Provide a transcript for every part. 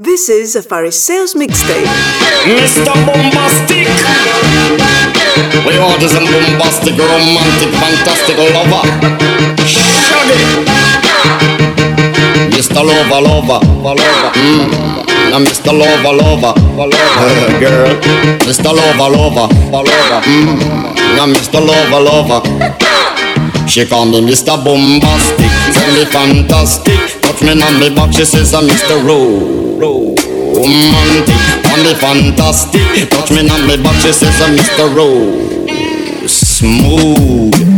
This is a Phariseos mixtape. Mr. Boombastic. We order some boombastic, romantic, fantastic lover. Shaggy. Mr. Lover, lover, lover. Mm. Now Mr. Lover, lover, lover. Girl. Mr. Lover, lover, lover. Mm. Now Mr. Lover, lover. She call me Mr. Boombastic, tell me fantastic. Touch me on me back, she says I'm Mr. Romantic, on me fantastic. Touch me on me back, she says I'm Mr. Rose. Smooth.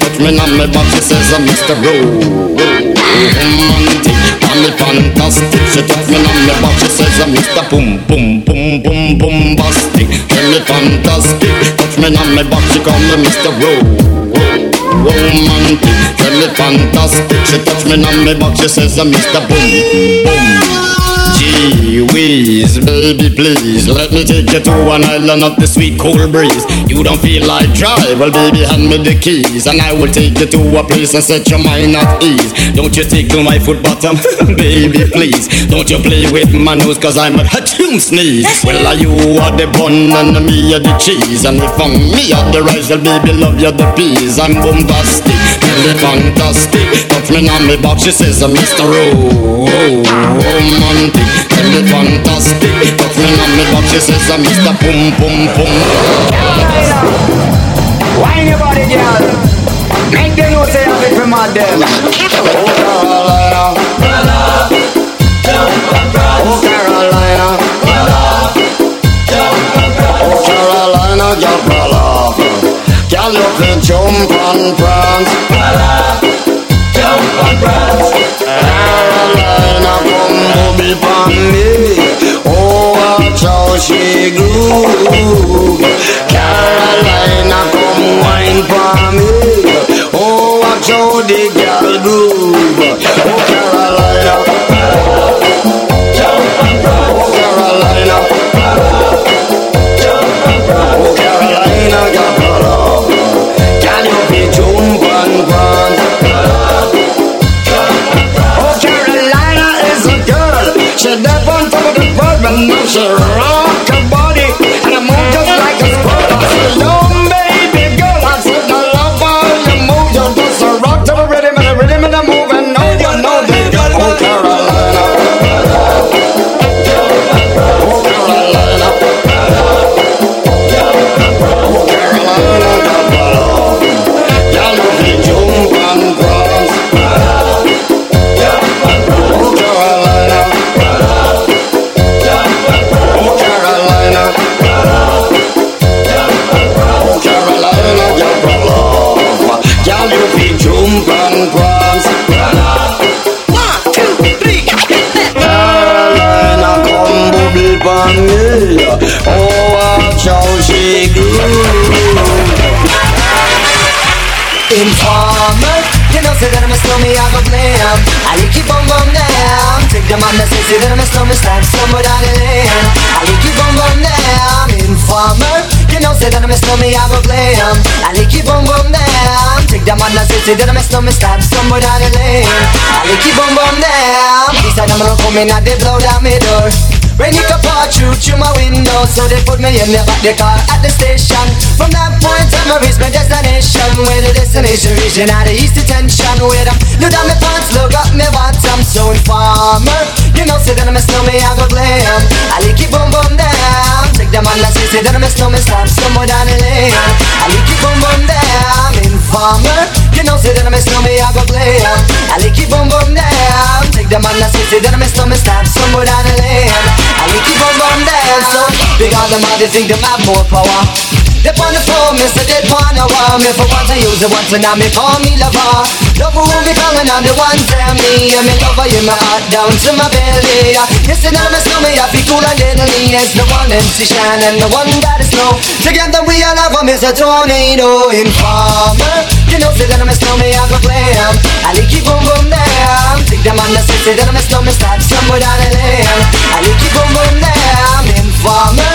Touch me on my back, she says I'm Mr. Romantic, I'm me fantastic. She touch me on my back, she says I'm Mr. Boom Boom Boom Boom Bombastic. Tell me fantastic. Touch me on my back, she call me Mr. Romantic. Tell me fantastic. She touch me on my back, she says I'm Mr. Boom Boom. Gee baby please. Let me take you to an island of the sweet cool breeze. You don't feel like drive, well baby hand me the keys. And I will take you to a place and set your mind at ease. Don't you tickle my foot bottom, baby please. Don't you play with my nose cause I'm a hatchoon sneeze. Well you are the bun and me are the cheese. And if I'm me are the rice, well baby love you the peas. I'm boombastic, really fantastic. Touch me on me box, she says I'm Mr. Romantic Tell me fantastic. Touch me on me back She says I'm Mr. Pum Pum Pum Wine your body, girl. Make them know say I'm it from my them. Oh, Carolina. Oh, Carolina Oh, Carolina, brother. Girl, you can jump and prance For me Oh, watch how she groove come for me. Watch how the girl groove. Oh, She dead on top of the but now she Oh, Informer, you know say that I'm a me, I go blam I keep on bum down Take them on the say, say that I'm a slow me, stab somewhere the lane I on bum down Informer, you know say that I'm a me, I go blam I bum down Take them on the say, say that I'm a slow me, stab somewhere down the I keep on bum down This time I'm gonna come and they blow down my door Rain it up all through through my window So they put me in the back the car at the station. From that point on I reached my destination Where the destination region at the east detention Where them look down my pants, look up me bottom So informer, you know say that I'm a snowman, I go glam. I like it boom boom down Take them on the say, say that I'm a snowman, stop somewhere down the lane. I like it boom boom down Informer, you know say that I'm a snowman, I go glam I like it boom boom down Take them on the say, say that I'm a snowman, stop somewhere down the lane I like it boom boom down So, because them all they think them have more power They on the phone, me say they wanna want me for once I use it once and now me call me lover. Love who be calling on the one tell me, and me lover you my heart down to my belly. See now me slow me, I feel cool and deadly. It's the one MC shine and the one that is slow. Together we all have a Mr. Tornado Informer. You know, say that I'm a snowman, I go glam. I like you boom boom damn. Take them on the city, that I'm a snowman, start somewhere down the lane. I like you boom boom damn. Informer.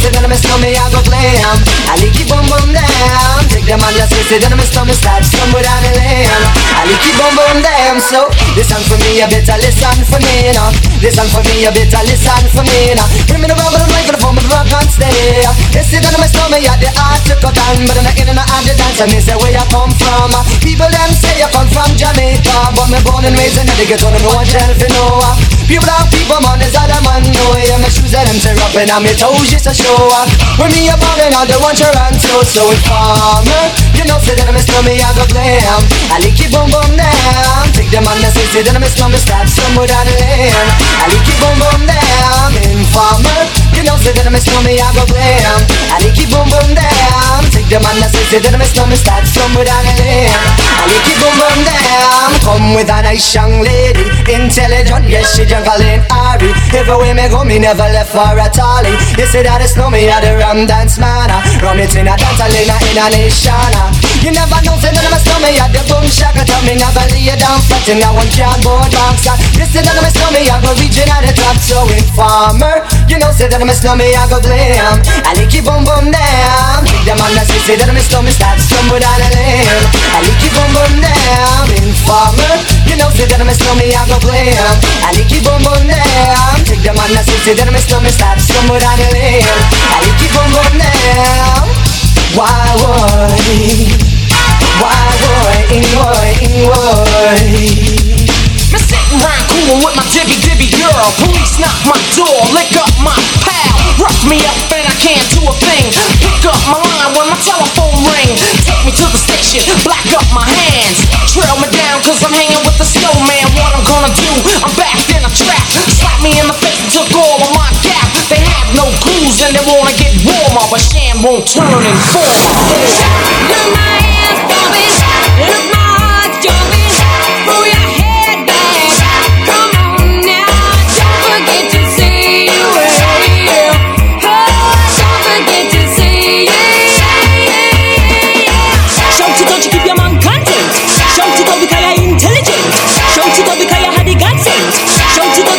Know, say that I'm snowman, I go glam. I like you boom boom damn. Take them on the city, that I'm snowman, start somewhere down the lane. I like you boom boom damn. So listen for me, you better listen for me now. Listen for me, you better listen for me now. Bring me the rubber, the microphone, but rock and stay. See that I'm snowman, yeah, the art to cut on, but I'm not in and out the dance, and me say where you come from. People them say you come from Jamaica, but me born and raised in the ghetto, no one for no. People are people, man, is other man know. Yeah, my shoes and them tear up, and I'm toes just a show. When me a ballin', I don't want your answer, so informer. You know, say that I'm a snowman, I go glam. I lick it boom boom down. Take them on the city, then I'm a snowman, start somewhere down the lane. I lick it boom boom down. Informer. You know, say that I'm a snowman, I go glam. I lick you boom boom down. Take them on the city, then I'm a snowman, start somewhere down the lane. I lick you boom boom down. Come with a nice young lady, intelligent, yes she juggling Ari. Everywhere me go, me never left for a tally. You say that no me, I the rum dance man. Rum it in a dance, I in a nation. You never know, say that I'm a snowman, I the boom shaka. Tell me never lay you down flat in a one cardboard box. You say that I'm a snowman, I go region at the top, so informer. You know, say that I'm a snowman, I go glam. I lick you boom boom down. Take them on the say that I'm a snowman, start stumble down the lane. I lick you boom boom down. Informer. You know, say that I'm a snowman, I go glam. I lick you boom boom down. Take them on the say that I'm a snowman, start stumble down the lane. I lick you boom boom down. Why would? Why would? Why? Why? Me sitting round coolin' with my dibby dibby girl. Police knock my door, lick up my pal. Rough me up and I can't do a thing. Pick up my line when my telephone ring. Take me to the station, black up my hands. Trail me down cause I'm hanging with the snowman. What I'm gonna do, I'm back in a trap. Slap me in the face and took all of my gap. They have no clues and they wanna get warmer, but Sham won't turn and fall. Look my ass jumping, look my To keep your man content. Shout it out because you're intelligent. Shout it out because you had the God sense. Shout it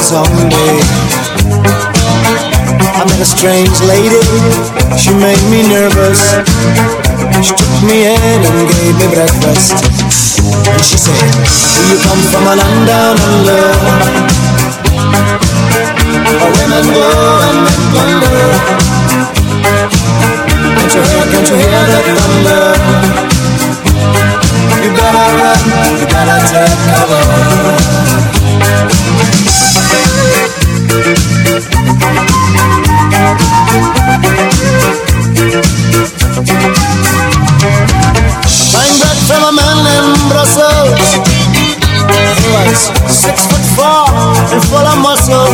zombies. I met a strange lady, she made me nervous. She took me in and gave me breakfast. And she said, Do you come from a land down under? Where women go and men plunder. Can't you hear, can't you hear that thunder? You better run, you better take cover. Buying bread from a man in Brussels. He was six foot four and full of muscle.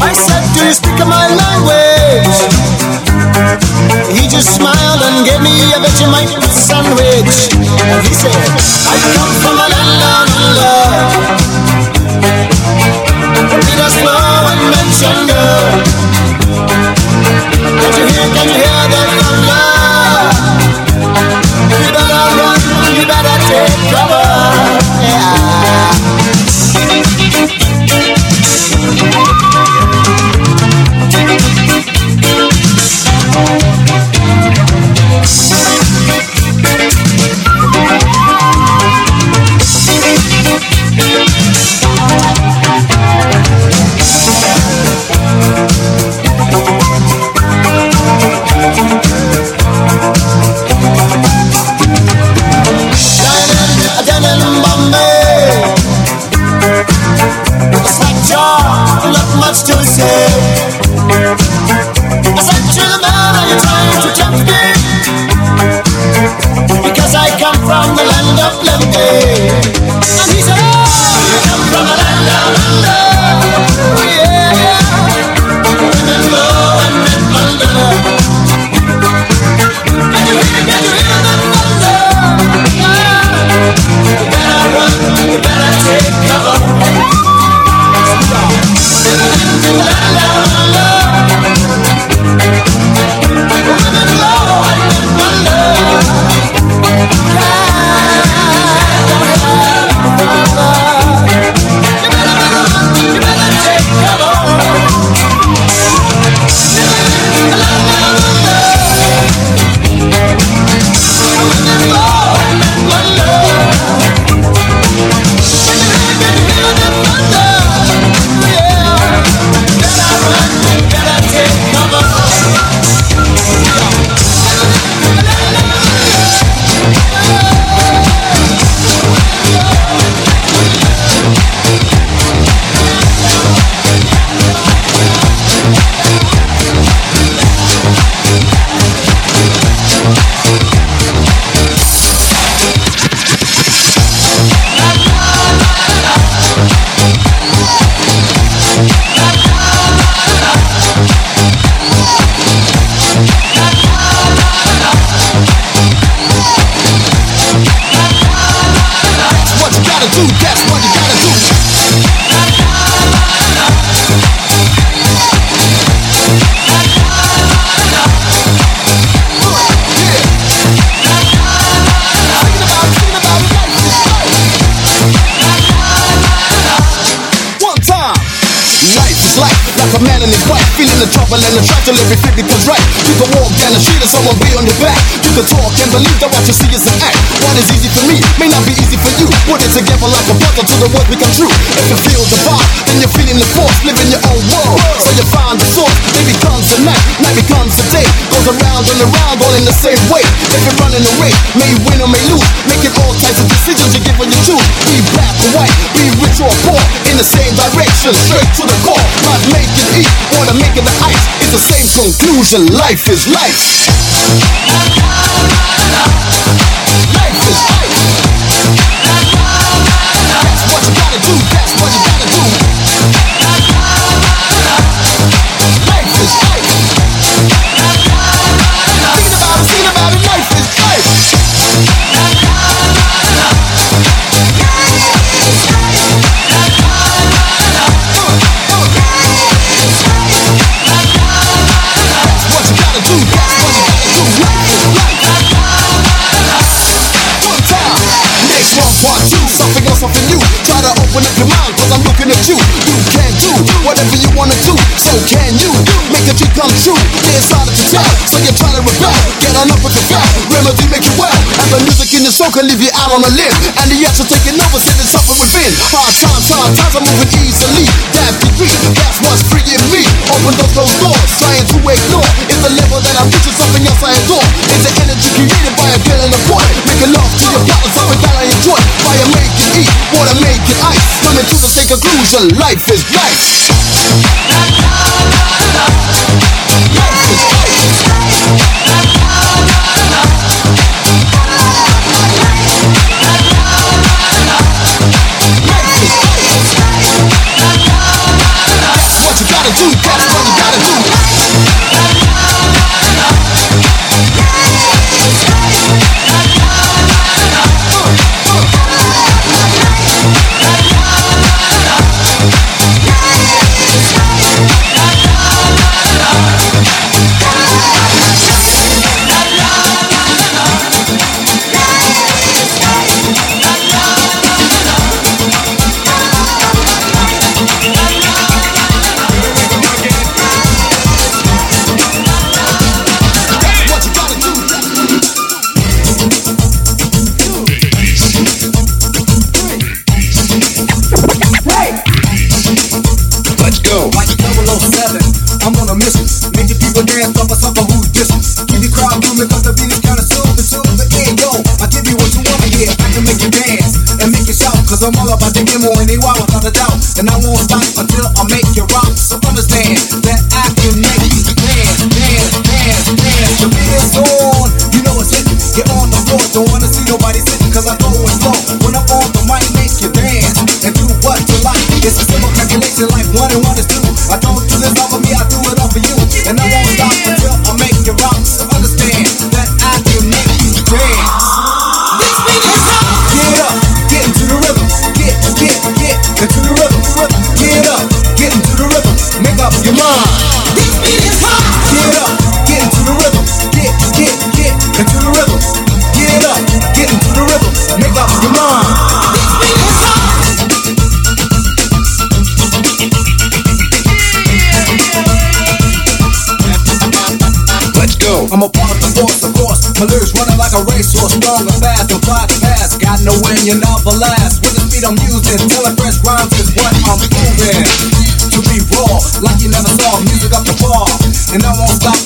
I said, Do you speak my language? He just smiled and gave me a Vegemite sandwich. And he said, I come from a land down under. And mention words become true If you feel the vibe, then you're feeling the force Live in your own world, so you find the source Day becomes a night, night becomes a day Goes around and around all in the same way If you're running a race, may win or may lose Making all types of decisions you give when you choose Be black or white, be rich or poor In the same direction, straight to the core Not make it eat, or to make the ice It's the same conclusion, life is life life open up your mind, cause I'm looking at you. You can do whatever you wanna do, so can you. Make a dream come true. There's hard to tell, so you're trying to rebel. Get on up with the bell, remedy make you well. And the music in your soul can leave you out on a limb. And the answer taking over, sitting something within. Hard times, hard times, I'm moving easily. That degree, that's what's freeing me. Open those closed doors, trying to ignore. It's the level that I'm reaching, something else I adore. It's the energy created by a girl and a boy. Making love to your partner, something that I enjoy. Fire make it eat, water make it ice. Coming to the same conclusion, life is life. What you gotta do, that's what you gotta Got no win, you never last. With the speed I'm using, telling fresh rhymes is what I'm proving. To be raw, like you never saw, music up the bar. And I won't stop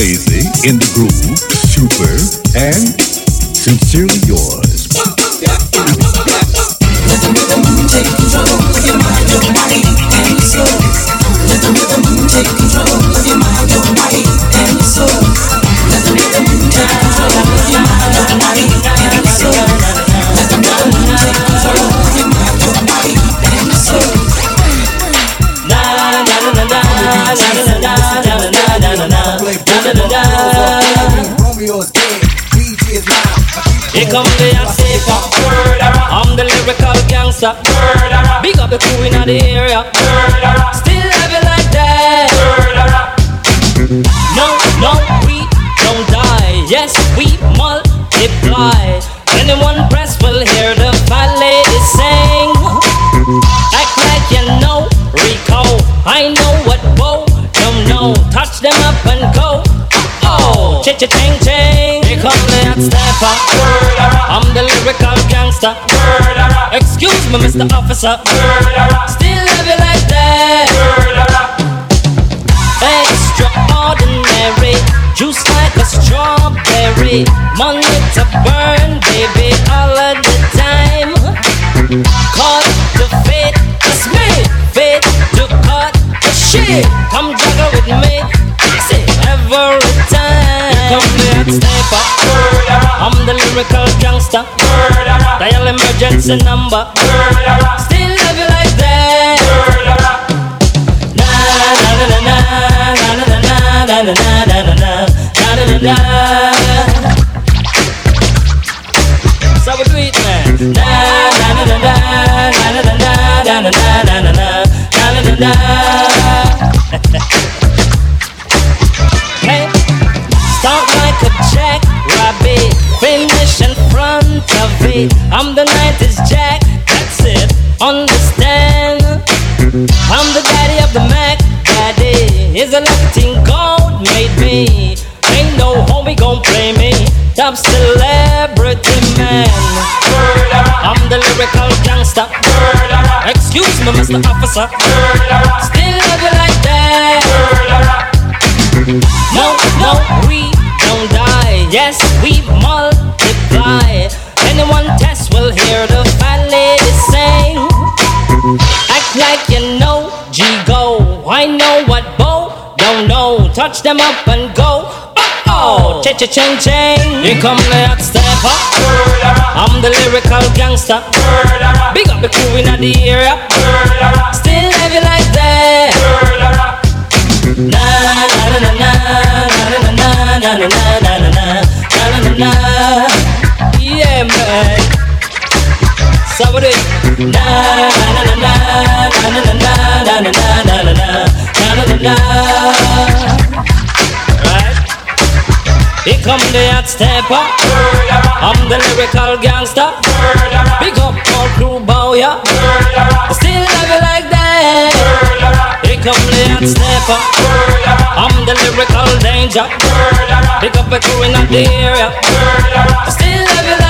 crazy, in the groove, super, and sincerely yours. Gangster. Big up the crew in the area. Murderer. Still have it like that. Murderer. No, no, we don't die. Yes, we multiply. Anyone press will hear the lady sing. Act like you know Rico. I know what Bo don't know. Touch them up and go. Oh, chit chit ching ching. Here come the hot stepper. I'm the lyrical gangster. Excuse me, Mr. Officer. Murderer. Still love you like that. Murderer. Extraordinary, juice like a strawberry. Money to burn, baby, all of the time. Call the fate, Shit, come juggle with me. Every time. Here come hot stepper. I'm the lyrical gangster. Dial emergency number. Still love you like that. Na na na na na na na na na na na na na na na na. So we do it. Na na na na na na na na na na na na na na na. Hey, start like a jack rabbit, finish in front of it. I'm the 90s jack, that's it. Understand? I'm the daddy of the Mac, daddy. Is a lucky thing God made me. Ain't no homie gon' play me. Top celebrity man. I'm the lyrical gangster. Excuse me, Mr. Officer. Still love you like that. No, no, we don't die. Yes, we multiply. Anyone test will hear the fat lady sing. Act like you know, G go. I know what Bo don't know. Touch them up and go. Oh, cha cha ching ching. Here come the hot stepper. I'm the lyrical gangster. Big up the crew in the area. Still have like that. Na na na na na na na na na na na na na na na na. Yeah, man. So what it? Na na na na na na na na na na na na na na Here come the hot stepper. I'm the lyrical gangster. Big up all crew bow ya. Still love you like that. Here come the hot stepper. I'm the lyrical danger. Big up the crew in the area. Still love you like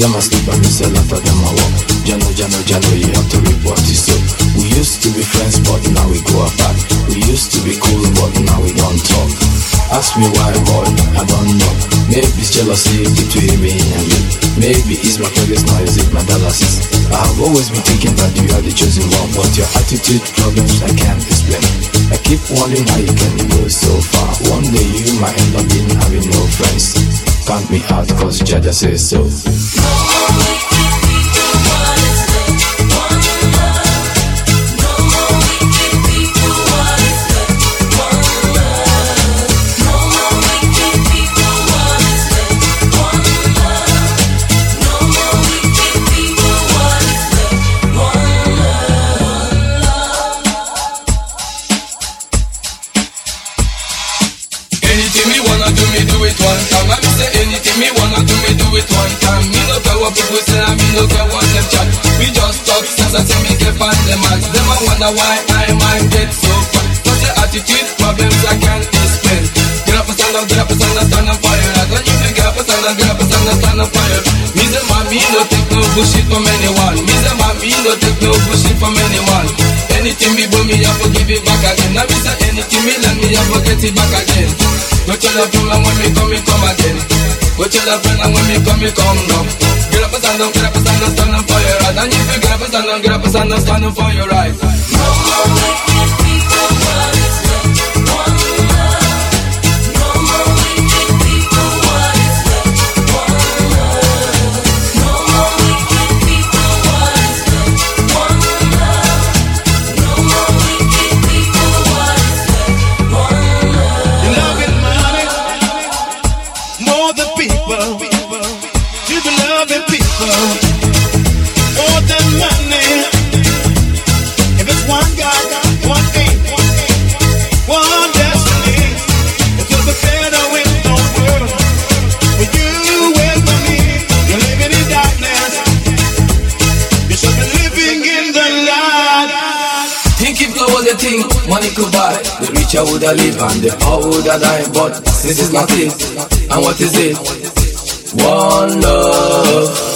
them are sleep and miss a lot of them are walk. Jano, Jano, Jano, you have to report it so. We used to be friends, but now we go apart. We used to be cool, but now we don't talk. Ask me why, boy, I don't know. Maybe it's jealousy between me and you. Maybe it's my progress, now is it my dialysis. I've always been thinking that you are the chosen one, but your attitude problems I can't explain. I keep wondering how you can go so far. One day you might end up being having no friends. Count me out, cause Jaja says so. Anything sense, I say me get on them ass. Them a wonder why I mind get so fat. Cause the attitude problems I can't explain. Get up and stand up, get up and stand up, stand up fire. When you can get up and stand up, get up and stand up, stand up fire. Me say man, me no take no bullshit from anyone. Me say man, me no take no bullshit from anyone. Anything me boy, me have to give it back again. Now me say anything me learn, me have to get it back again. Go tell friend and when me come, me come again. Tell your friend and when me come, me come now. Get up and stand up, get up and stand up, stand up for your right. And if you get up and stand up, get up and stand up, stand up for your right. You The richer would have live and the poor would have died. But this is not it. And what is it? One love.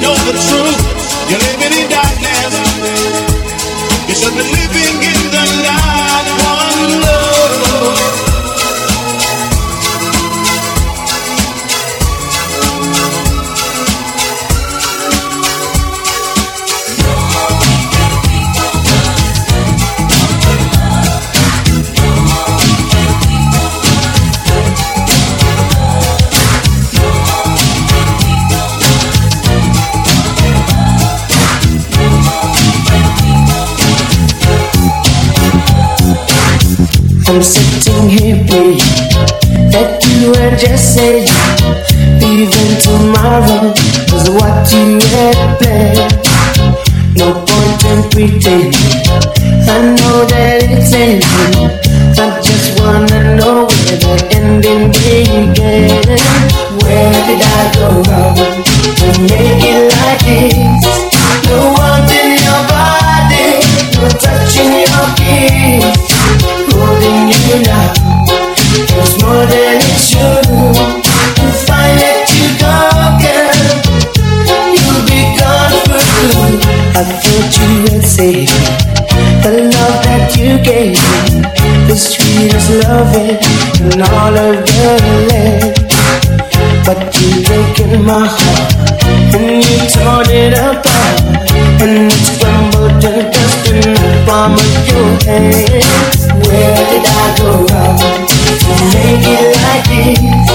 Know the truth. You're living in darkness. I'm sitting here praying that you were just saying even tomorrow was what you had planned. No point in pretending. I know that it's ending. I just wanna know where the ending began. Where did I go wrong to make it like this? Me. The love that you gave me, the sweetest loving in all of the land. But you broke in my heart and you torn it apart. and it's crumbled to dust in the palm of your hand. Where did I go wrong to make it like this?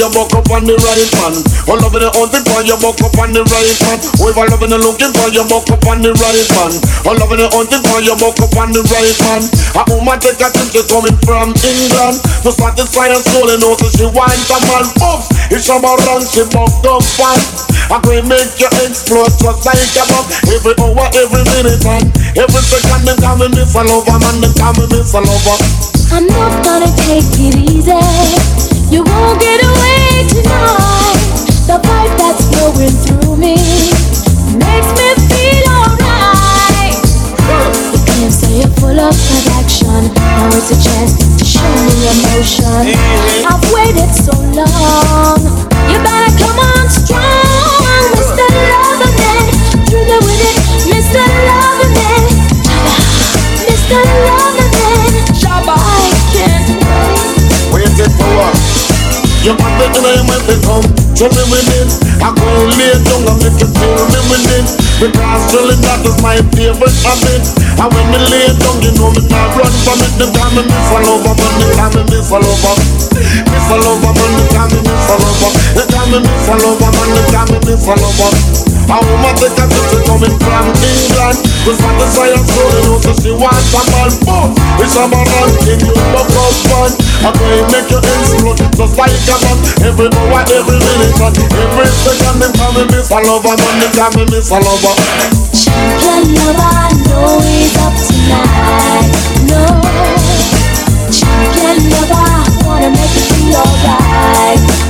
Your buck up on the right man. We loving and hunting for your buck up on the right man. We were loving and looking for your buck up on the right man. We loving and hunting for your buck up on the right man. A woman take a trip to coming from England to satisfy her soul and also she wants a man. Oops, it's about run, she bucked up fast. I can make you explode just like a bomb Every hour, every minute and every second They call me Miss Lover, man, they call me Miss Lover I'm not gonna take it easy. You won't get away tonight. The vibe that's flowing through me makes me feel alright. You can't say you're full of attraction. Now it's a chance to show me emotion. I've waited so long. You better come on strong, Mr. Loverman. Through the with it, Mr. Loverman. You got the time when they come to me with it I go lay down and make you feel me with it Because really that is my favorite habit. And when me lay down you know me not run from it. They call me a Lover, man, they call me a Lover. Miss a Lover, man, they call me a Lover. They call me a Lover, man, they call me Miss a Lover a woman take a to coming from England. To satisfy her soul, you know, so she wants a man. Boom, it's a man and king, you buck up fun I can make you explode, just like a bomb Every hour, every minute, and every second They call me Miss a Lover, man, they call me Miss a Lover. Champion lover, know he's up tonight. No, champion lover, wanna make you feel alright.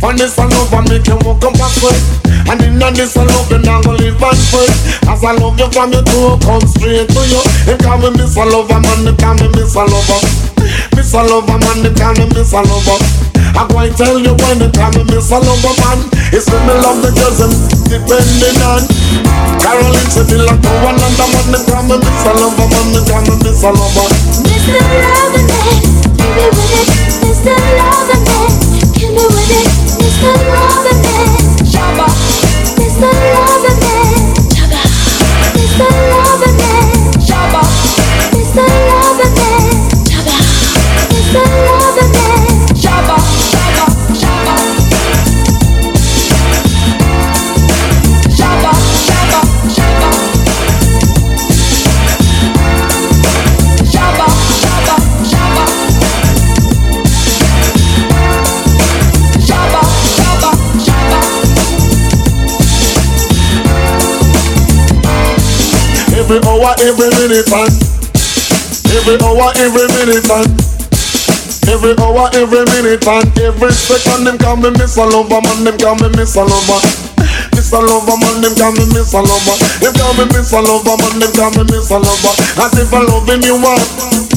For this a love I make you walk up backward And in this a love you not gonna live first As I love you from your toe come straight to you. They call me Miss a lover man they call me Miss a lover. Miss a lover man they call me Miss a lover. I go and tell you when they call me Miss a lover man. It's when me love the girls and depending on. Caroline she feel like no one under man they call me Miss a lover man they call me Miss a lover. Mr. Me with it. Mr. Loverman, give loveliness, Shabba. It's the loveliness, Shabba. It's the every hour, every minute, man. Every hour, every minute, man. Every hour, every minute, man. Every second, them call me Miss Lover, man. Them call me Miss Lover. Miss Lover, man. Them call me Miss Lover. Them call me Miss Lover, man. Them call me Miss Lover. As if I loving you, man.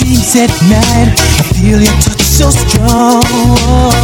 dreams at night. I feel your touch so strong.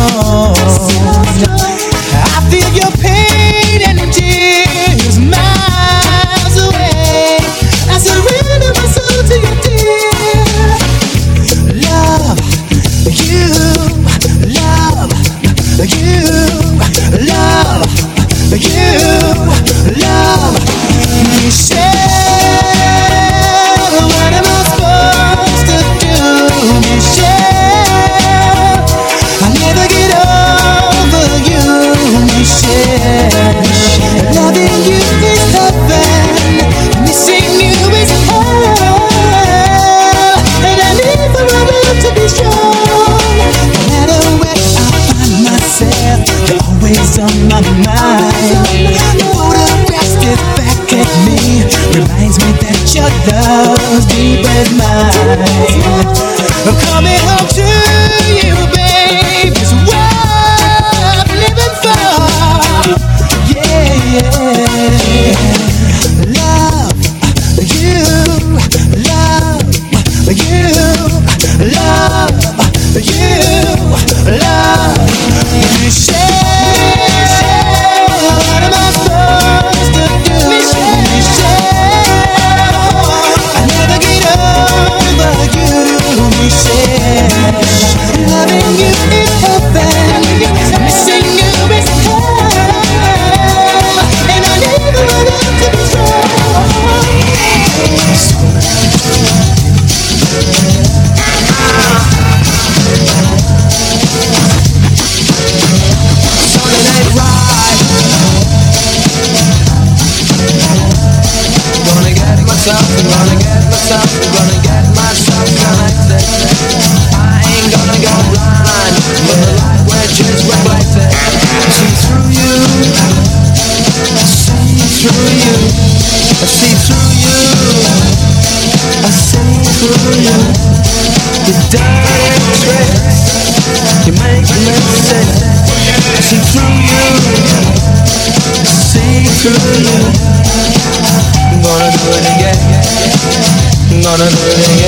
myself, I'm gonna get myself, I'm gonna get myself connected. I ain't gonna go blind, but the light where just reflected. See through you, I see through you, I see through. Anand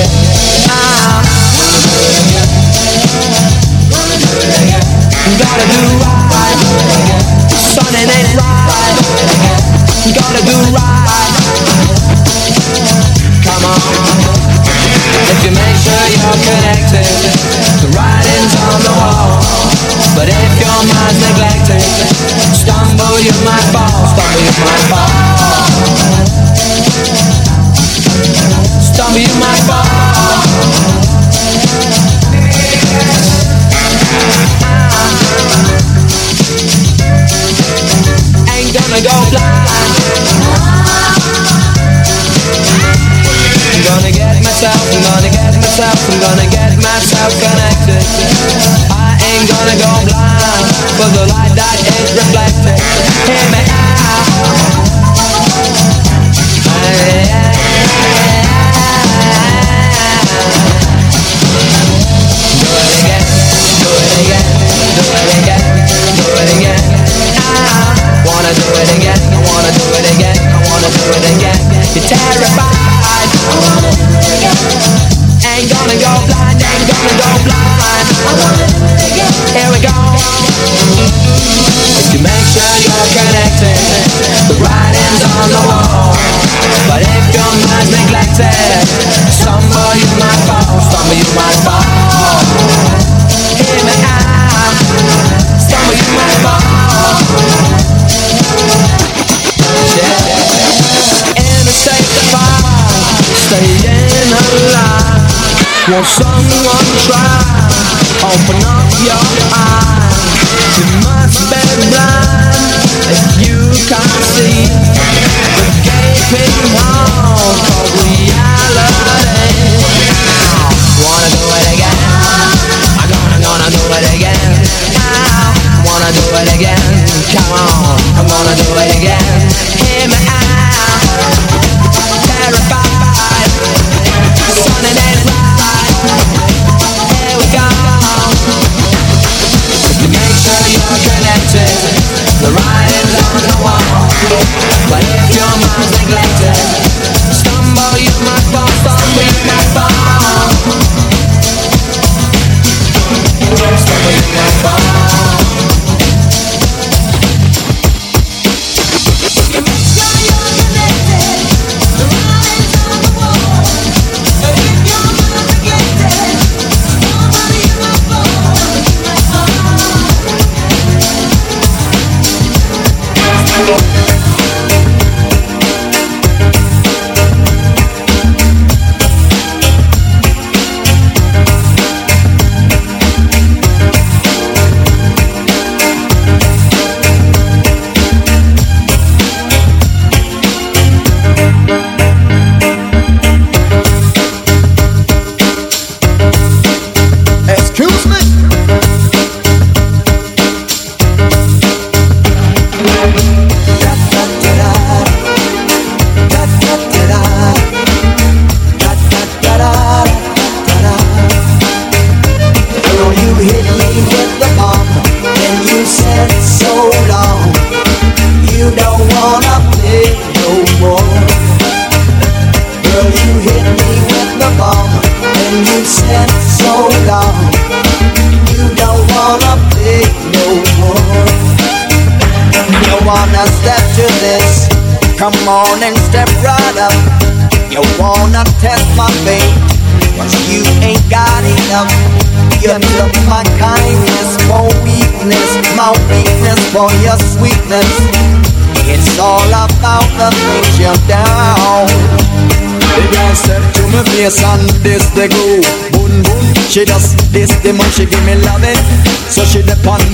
open up, knock, y'all.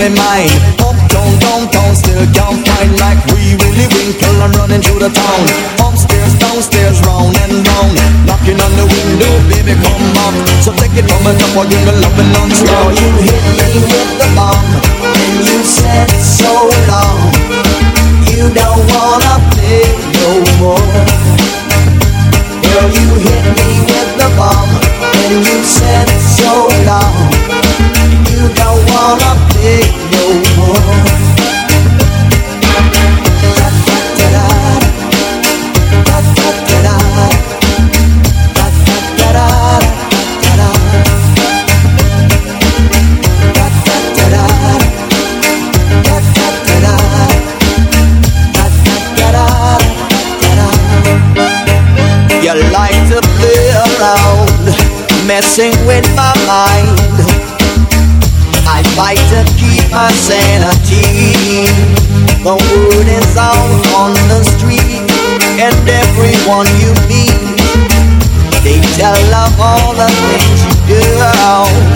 in mind. Uptown, downtown, still can't find Like we really winkle, I'm running through the town. Upstairs, downstairs, round and round. Knocking on the window, baby come up. So take it from the top, I'll give me love and non-stop you hit me with the bomb And you said so long. You don't wanna play no more. Girl, you hit me with the bomb And you said so long don't wanna no more. You like to play around, messing with my mind my sanity. The word is out on the street, and everyone you meet, they tell of all the things you do.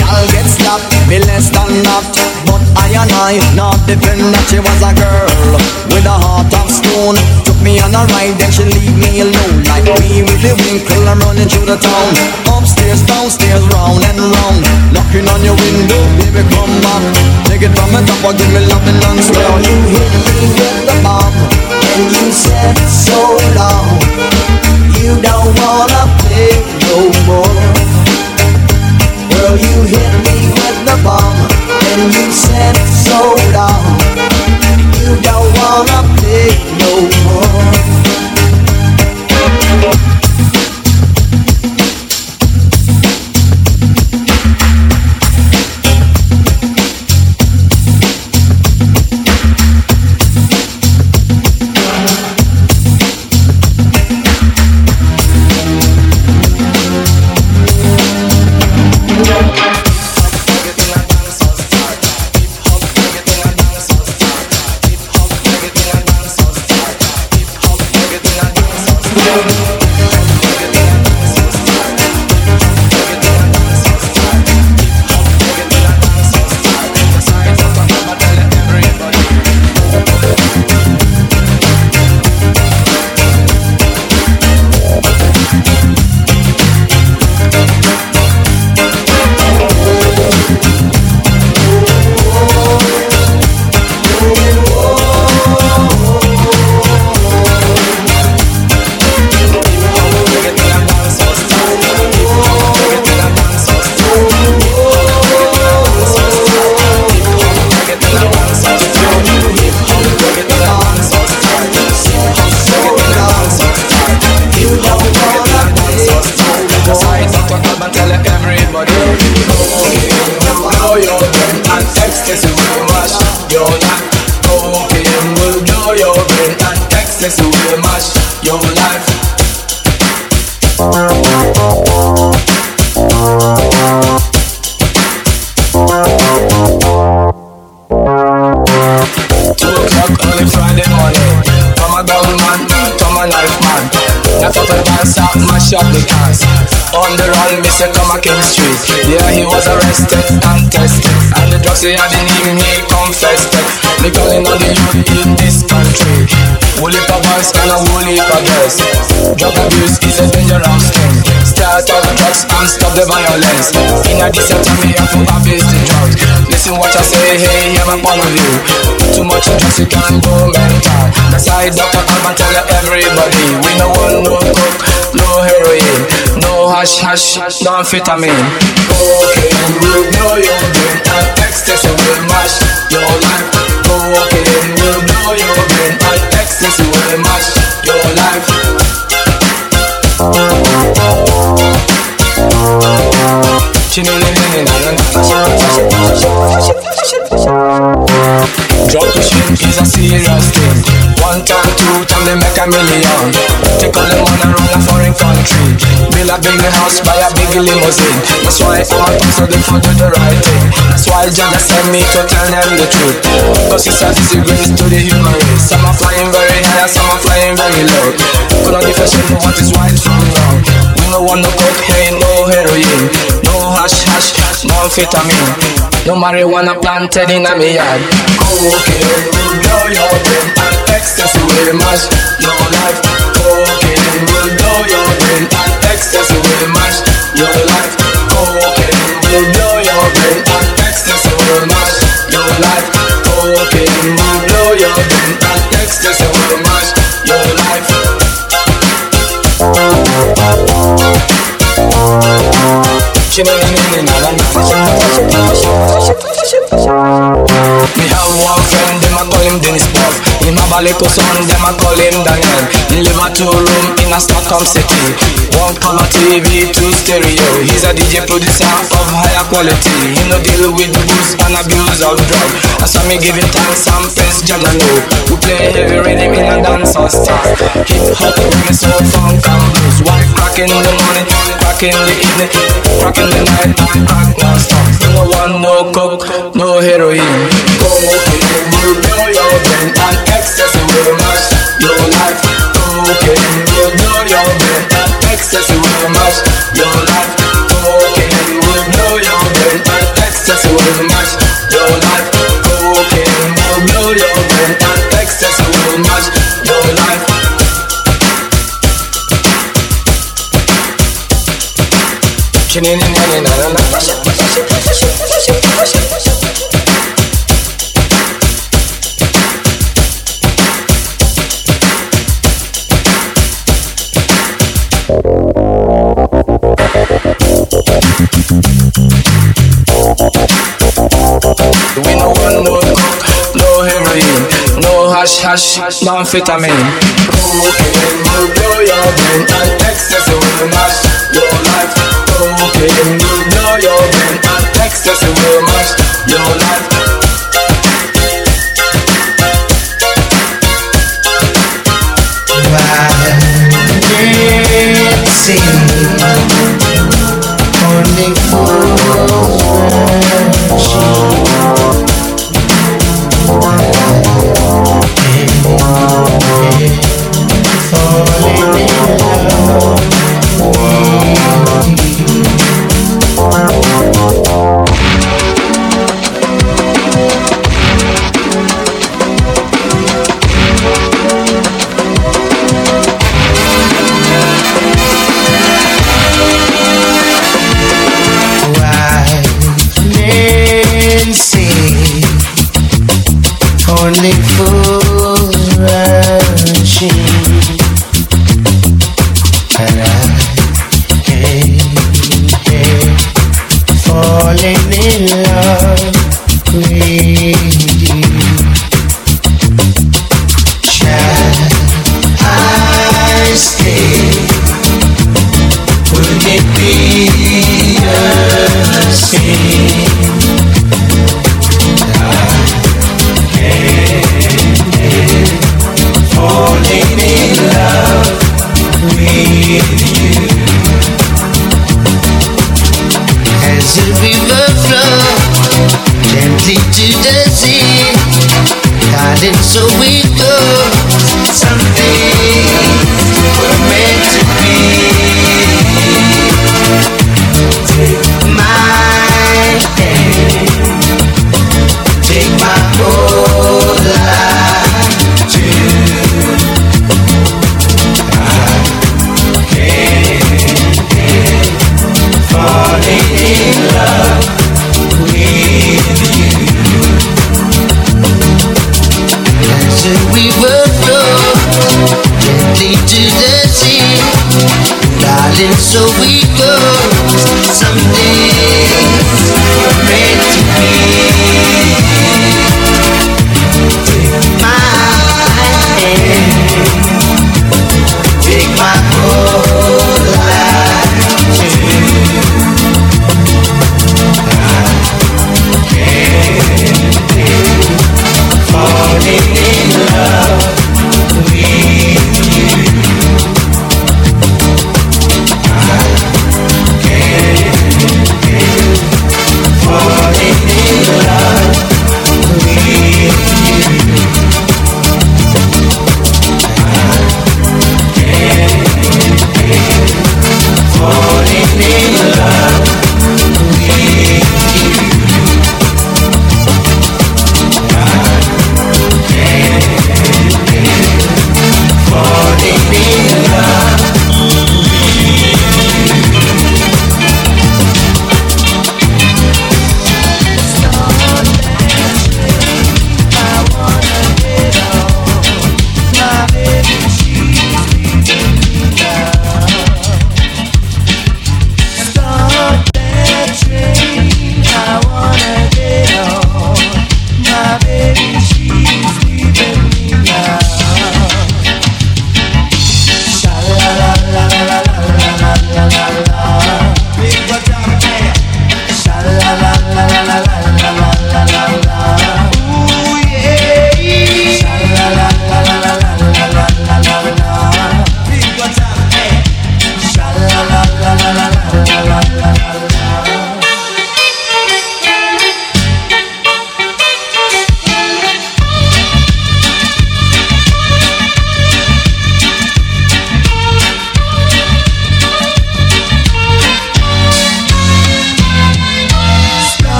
Y'all get slapped, be less than that But I and I not defend that she was a girl With a heart of stone. Took me on a ride, then she leave me alone. Like me with the winkle, I'm running through the town oh, Upstairs, downstairs, round and round. Knocking on your window, baby come back. Take it from the top or give me loving non-stop Girl, you hit me with the bomb And you said so long You don't wanna play no more. Girl, you hit me with the bomb And you said so long You don't wanna play no more come Street. Yeah, he was arrested and tested. And the drugs he had in him, he confessed it. Me calling on the youth in this country. Woolly boys and a woolly pa girls. Drug abuse is a dangerous thing. Start all the drugs and stop the violence. In a time, me have to abuse the drugs. Listen what I say, hey, hear my point of view. Too much drugs, you can go mental. That's why Dr. Alban tell everybody, we no want no coke, no heroin, no hash hash, no amphetamine. Cocaine will blow your brain and ecstasy will mash your life. Cocaine will blow your brain and ecstasy will mash your life. Drug pushing is a serious thing. One time, two time, they make a million. Take all the money around a foreign country. Build a big house, buy a big limousine. That's why my thoughts so they for do the right thing. That's why Jah send me to tell them the truth. Cause it's a disgrace to the human race. Some are flying very high, some are flying very low. Could not differentiate what is right from wrong. We no want no cocaine, no heroin, hash hash, no amphetamine, no marijuana planted in a me yard. Cocaine. Will blow your brain. Ecstasy will mash your life. Cocaine. Will blow your brain. Ecstasy will mash your life. Cocaine. Will blow your brain. Ecstasy Me little son, them a call him Daniel. Live a two room in a Stockholm city. One color TV, two stereo. He's a DJ producer of higher quality. He no deal with booze and abuse of drug. I saw me giving thanks and praise Jah know. We play heavy rhythm in a dancehall style. Hip hop, reggae, soul, funk and blues. White crack in the morning, crack in the evening, crack in the night, crack non No one, no coke, no heroin. Cocaine will blow your brain and excess will mash your life. Cocaine will blow your brain and excess will mash your life. No hash hash, no amphetamine. Cocaine will blow your brain and excess will mash. Cocaine will blow mash your life. Only for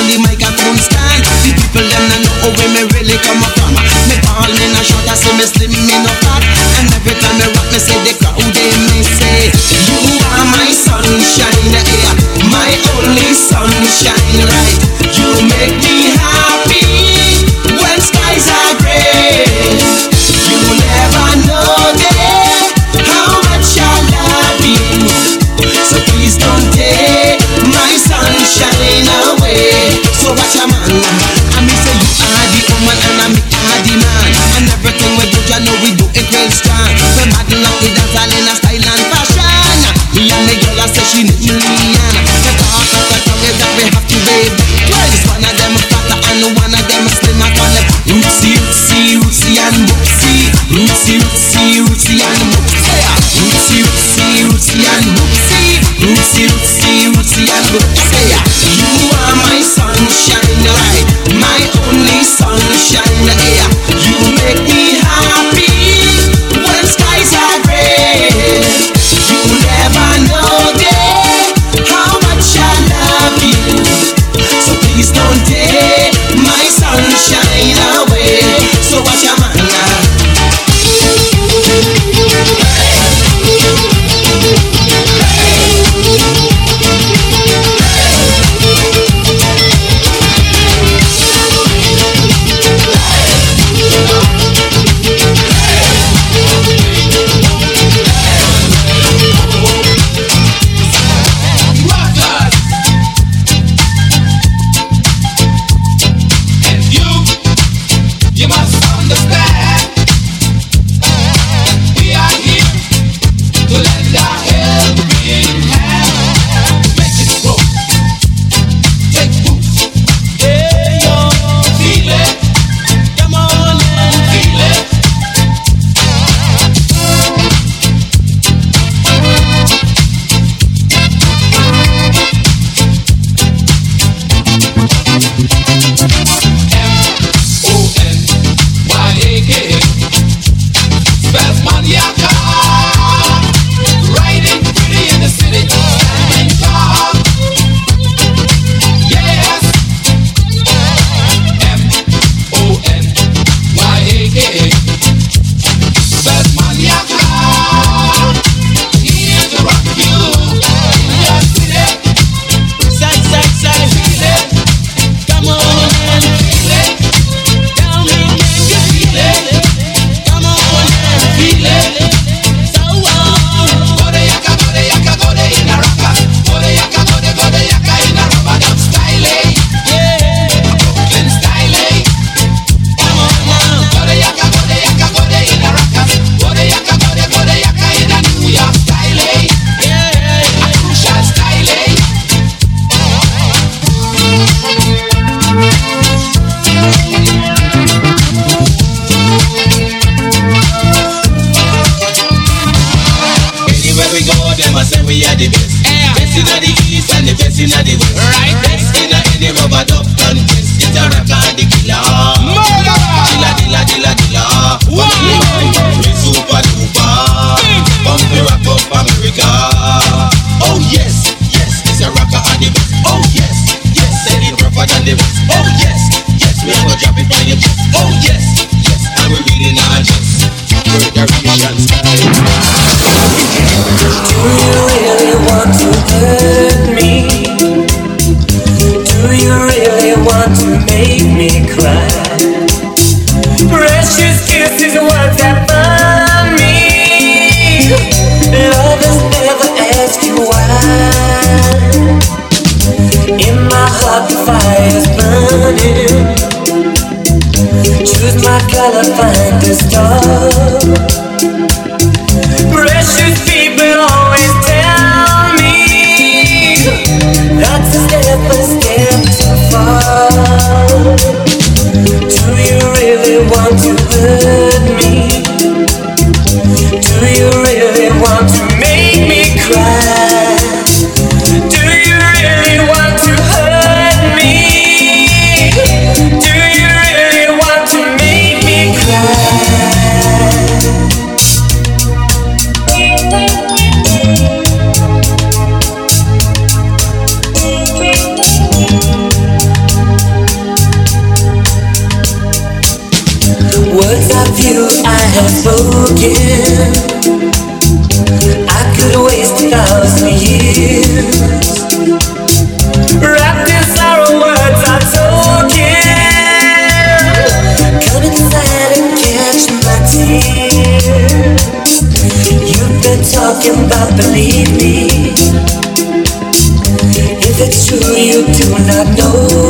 on the mic I couldn't stand. The people them I know where me really come from. Me tall, me not short, I say me slim, me no fat. And every time me rock, me say the crowd they me say You unspoken. I have spoken. I could waste a thousand years. Wrapped in sorrow words are token. Come inside and catch my tears. You've been talking about believe me. If it's true, you do not know.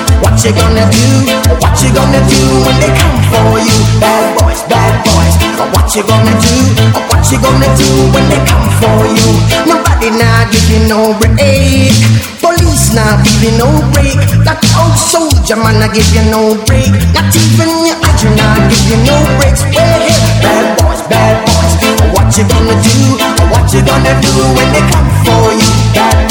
What you gonna do? What you gonna do when they come for you? Bad boys, bad boys. What you gonna do? What you gonna do when they come for you? Nobody now you no break. Police now you no break. That old soldier man I give you no break. Not even your agent now give you no breaks. Bad boys, bad boys. What you gonna do? What you gonna do when they come for you? Bad.